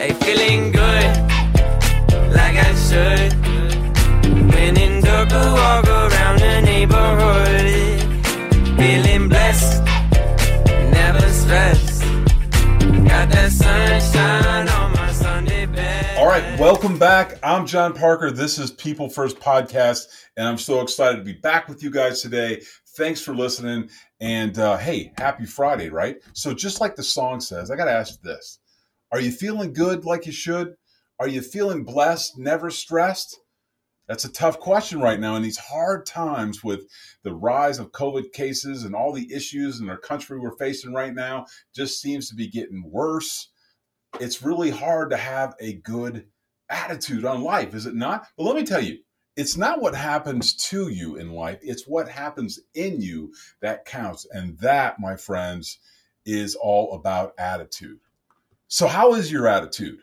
Hey, feeling good, like I should. When in walk around the neighborhood. Feeling blessed, never stressed. Got that sunshine on my Sunday best. All right, welcome back. I'm John Parker. This is People First Podcast, and I'm so excited to be back with you guys today. Thanks for listening. And uh, hey, happy Friday, right? So, just like the song says, I got to ask this Are you feeling good like you should? Are you feeling blessed, never stressed? That's a tough question right now in these hard times with the rise of COVID cases and all the issues in our country we're facing right now. Just seems to be getting worse. It's really hard to have a good attitude on life, is it not? But let me tell you, it's not what happens to you in life, it's what happens in you that counts. And that, my friends, is all about attitude. So, how is your attitude?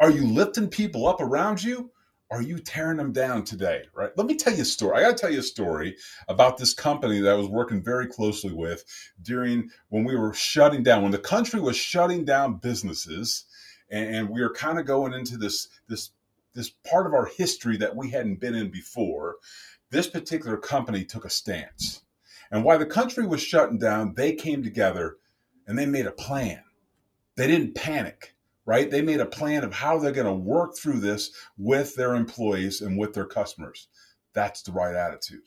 Are you lifting people up around you? Are you tearing them down today? Right? Let me tell you a story. I got to tell you a story about this company that I was working very closely with during when we were shutting down, when the country was shutting down businesses, and, we were kind of going into this this this part of our history that we hadn't been in before. This particular company took a stance, and while the country was shutting down, they came together and they made a plan. They didn't panic right? They made a plan of how they're going to work through this with their employees and with their customers. That's the right attitude.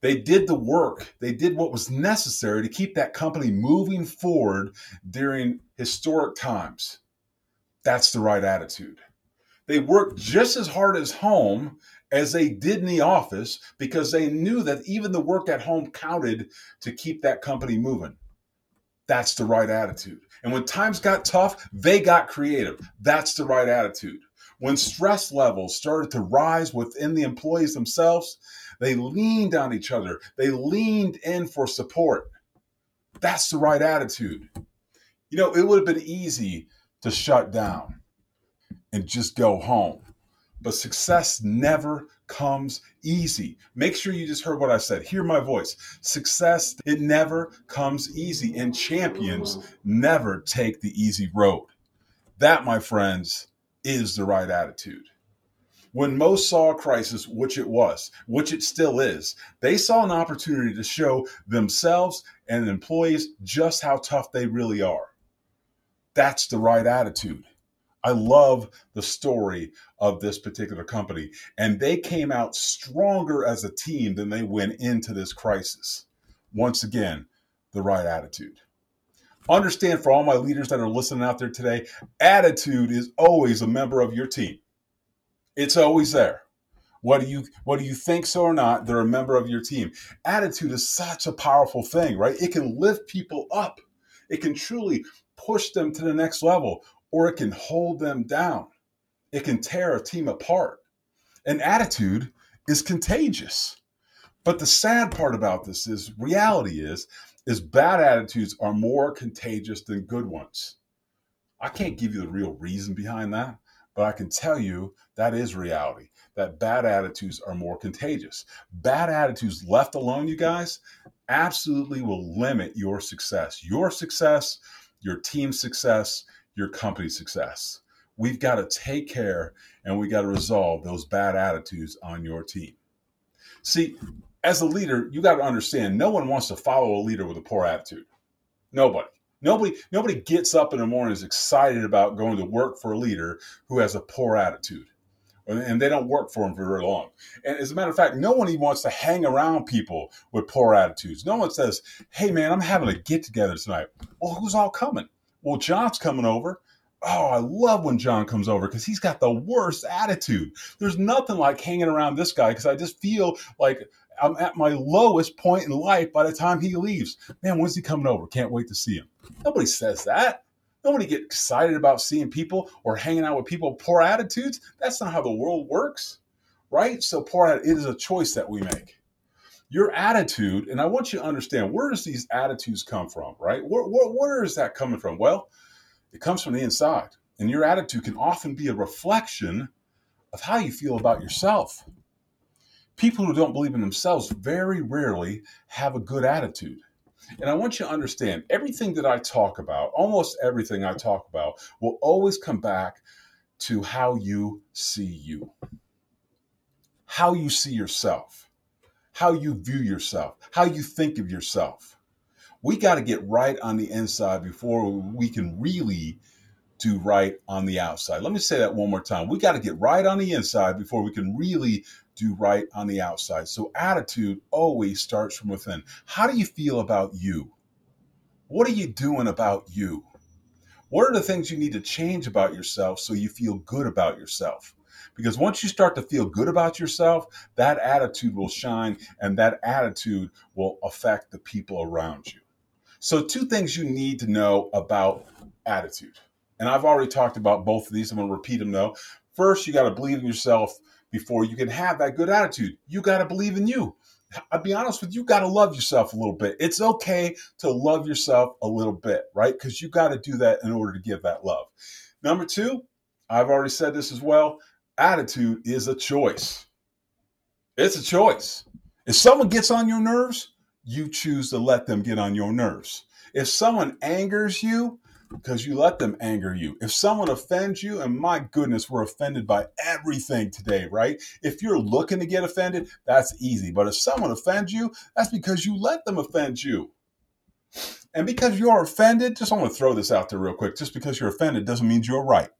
They did the work, they did what was necessary to keep that company moving forward during historic times. That's the right attitude. They worked just as hard as home as they did in the office because they knew that even the work at home counted to keep that company moving. That's the right attitude. And when times got tough, they got creative. That's the right attitude. When stress levels started to rise within the employees themselves, they leaned on each other. They leaned in for support. That's the right attitude. You know, it would have been easy to shut down and just go home. But success never comes easy. Make sure you just heard what I said. Hear my voice. Success, it never comes easy, and champions never take the easy road. That, my friends, is the right attitude. When most saw a crisis, which it was, which it still is, they saw an opportunity to show themselves and employees just how tough they really are. That's the right attitude. I love the story of this particular company. And they came out stronger as a team than they went into this crisis. Once again, the right attitude. Understand for all my leaders that are listening out there today, attitude is always a member of your team. It's always there. Whether you whether you think so or not, they're a member of your team. Attitude is such a powerful thing, right? It can lift people up. It can truly push them to the next level or it can hold them down. It can tear a team apart. An attitude is contagious. But the sad part about this is reality is is bad attitudes are more contagious than good ones. I can't give you the real reason behind that, but I can tell you that is reality. That bad attitudes are more contagious. Bad attitudes left alone, you guys, absolutely will limit your success. Your success, your team's success, your company's success. We've got to take care and we got to resolve those bad attitudes on your team. See, as a leader, you got to understand no one wants to follow a leader with a poor attitude. Nobody. Nobody nobody gets up in the morning is excited about going to work for a leader who has a poor attitude. And they don't work for him for very long. And as a matter of fact, no one even wants to hang around people with poor attitudes. No one says, hey man, I'm having a get together tonight. Well, who's all coming? Well, John's coming over. Oh, I love when John comes over because he's got the worst attitude. There's nothing like hanging around this guy because I just feel like I'm at my lowest point in life by the time he leaves. Man, when's he coming over? Can't wait to see him. Nobody says that. Nobody get excited about seeing people or hanging out with people with poor attitudes. That's not how the world works, right? So poor it is a choice that we make your attitude, and I want you to understand where does these attitudes come from, right? Where, where, where is that coming from? Well, it comes from the inside, and your attitude can often be a reflection of how you feel about yourself. People who don't believe in themselves very rarely have a good attitude. And I want you to understand everything that I talk about, almost everything I talk about, will always come back to how you see you, how you see yourself, how you view yourself, how you think of yourself. We got to get right on the inside before we can really do right on the outside. Let me say that one more time. We got to get right on the inside before we can really do right on the outside. So attitude always starts from within. How do you feel about you? What are you doing about you? What are the things you need to change about yourself so you feel good about yourself? Because once you start to feel good about yourself, that attitude will shine and that attitude will affect the people around you. So, two things you need to know about attitude. And I've already talked about both of these. I'm going to repeat them though. First, you got to believe in yourself before you can have that good attitude. You got to believe in you. I'll be honest with you, you got to love yourself a little bit. It's okay to love yourself a little bit, right? Because you got to do that in order to give that love. Number two, I've already said this as well attitude is a choice. It's a choice. If someone gets on your nerves, you choose to let them get on your nerves. If someone angers you, because you let them anger you. If someone offends you, and my goodness, we're offended by everything today, right? If you're looking to get offended, that's easy. But if someone offends you, that's because you let them offend you. And because you're offended, just I want to throw this out there real quick. Just because you're offended doesn't mean you're right.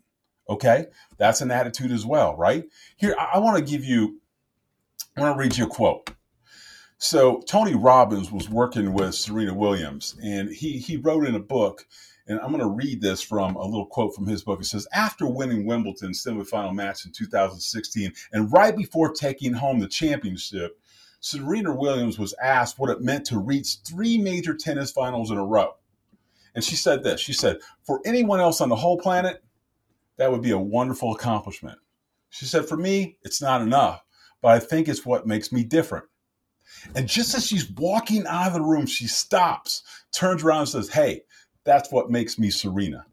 Okay? That's an attitude as well, right? Here, I, I want to give you, I want to read you a quote. So Tony Robbins was working with Serena Williams, and he he wrote in a book and I'm going to read this from a little quote from his book. It says, After winning Wimbledon's semifinal match in 2016 and right before taking home the championship, Serena Williams was asked what it meant to reach three major tennis finals in a row. And she said this She said, For anyone else on the whole planet, that would be a wonderful accomplishment. She said, For me, it's not enough, but I think it's what makes me different. And just as she's walking out of the room, she stops, turns around, and says, Hey, that's what makes me Serena.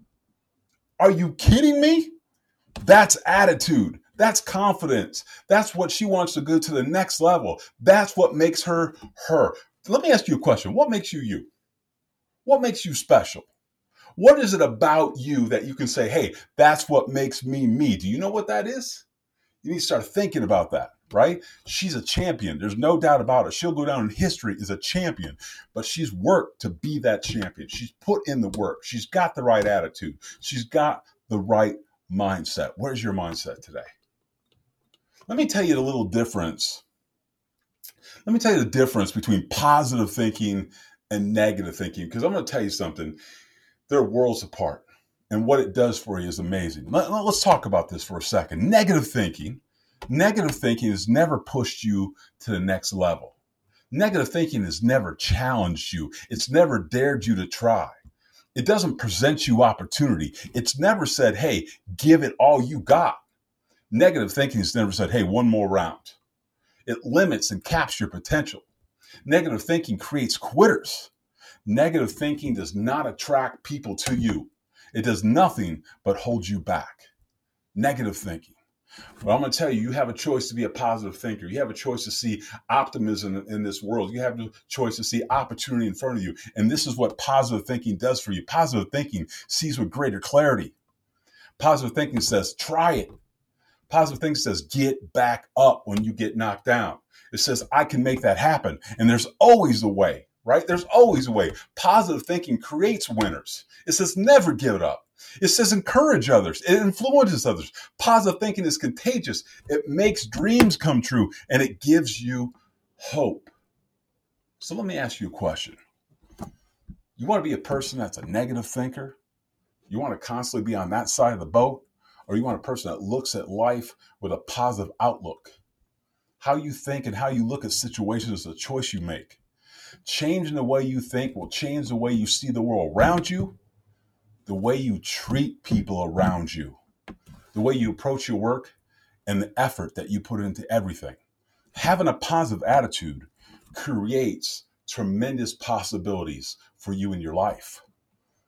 Are you kidding me? That's attitude. That's confidence. That's what she wants to go to the next level. That's what makes her her. Let me ask you a question. What makes you you? What makes you special? What is it about you that you can say, hey, that's what makes me me? Do you know what that is? You need to start thinking about that right? She's a champion. There's no doubt about it. She'll go down in history as a champion, but she's worked to be that champion. She's put in the work. She's got the right attitude. She's got the right mindset. Where's your mindset today? Let me tell you the little difference. Let me tell you the difference between positive thinking and negative thinking, because I'm going to tell you something. They're worlds apart, and what it does for you is amazing. Let, us talk about this for a second. Negative thinking Negative thinking has never pushed you to the next level. Negative thinking has never challenged you. It's never dared you to try. It doesn't present you opportunity. It's never said, hey, give it all you got. Negative thinking has never said, hey, one more round. It limits and caps your potential. Negative thinking creates quitters. Negative thinking does not attract people to you. It does nothing but hold you back. Negative thinking. But I'm going to tell you, you have a choice to be a positive thinker. You have a choice to see optimism in this world. You have a choice to see opportunity in front of you. And this is what positive thinking does for you. Positive thinking sees with greater clarity. Positive thinking says, try it. Positive thinking says, get back up when you get knocked down. It says, I can make that happen. And there's always a way, right? There's always a way. Positive thinking creates winners. It says, never give it up. It says encourage others. It influences others. Positive thinking is contagious. It makes dreams come true and it gives you hope. So let me ask you a question. You want to be a person that's a negative thinker? You want to constantly be on that side of the boat? Or you want a person that looks at life with a positive outlook? How you think and how you look at situations is a choice you make. Changing the way you think will change the way you see the world around you the way you treat people around you, the way you approach your work, and the effort that you put into everything. Having a positive attitude creates tremendous possibilities for you in your life.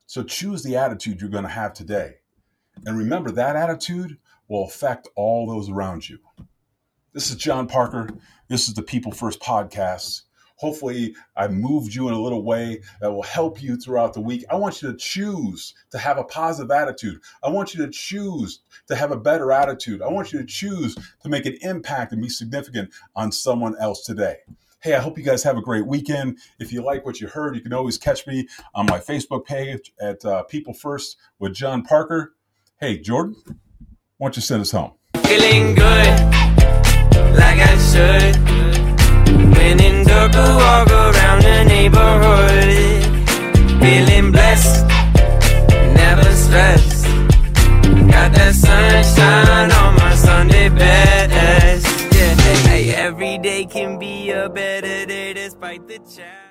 So choose the attitude you're going to have today. And remember, that attitude will affect all those around you. This is John Parker. This is the People First Podcast. Hopefully, I moved you in a little way that will help you throughout the week. I want you to choose to have a positive attitude. I want you to choose to have a better attitude. I want you to choose to make an impact and be significant on someone else today. Hey, I hope you guys have a great weekend. If you like what you heard, you can always catch me on my Facebook page at uh, People First with John Parker. Hey, Jordan, why don't you send us home? Feeling good, best.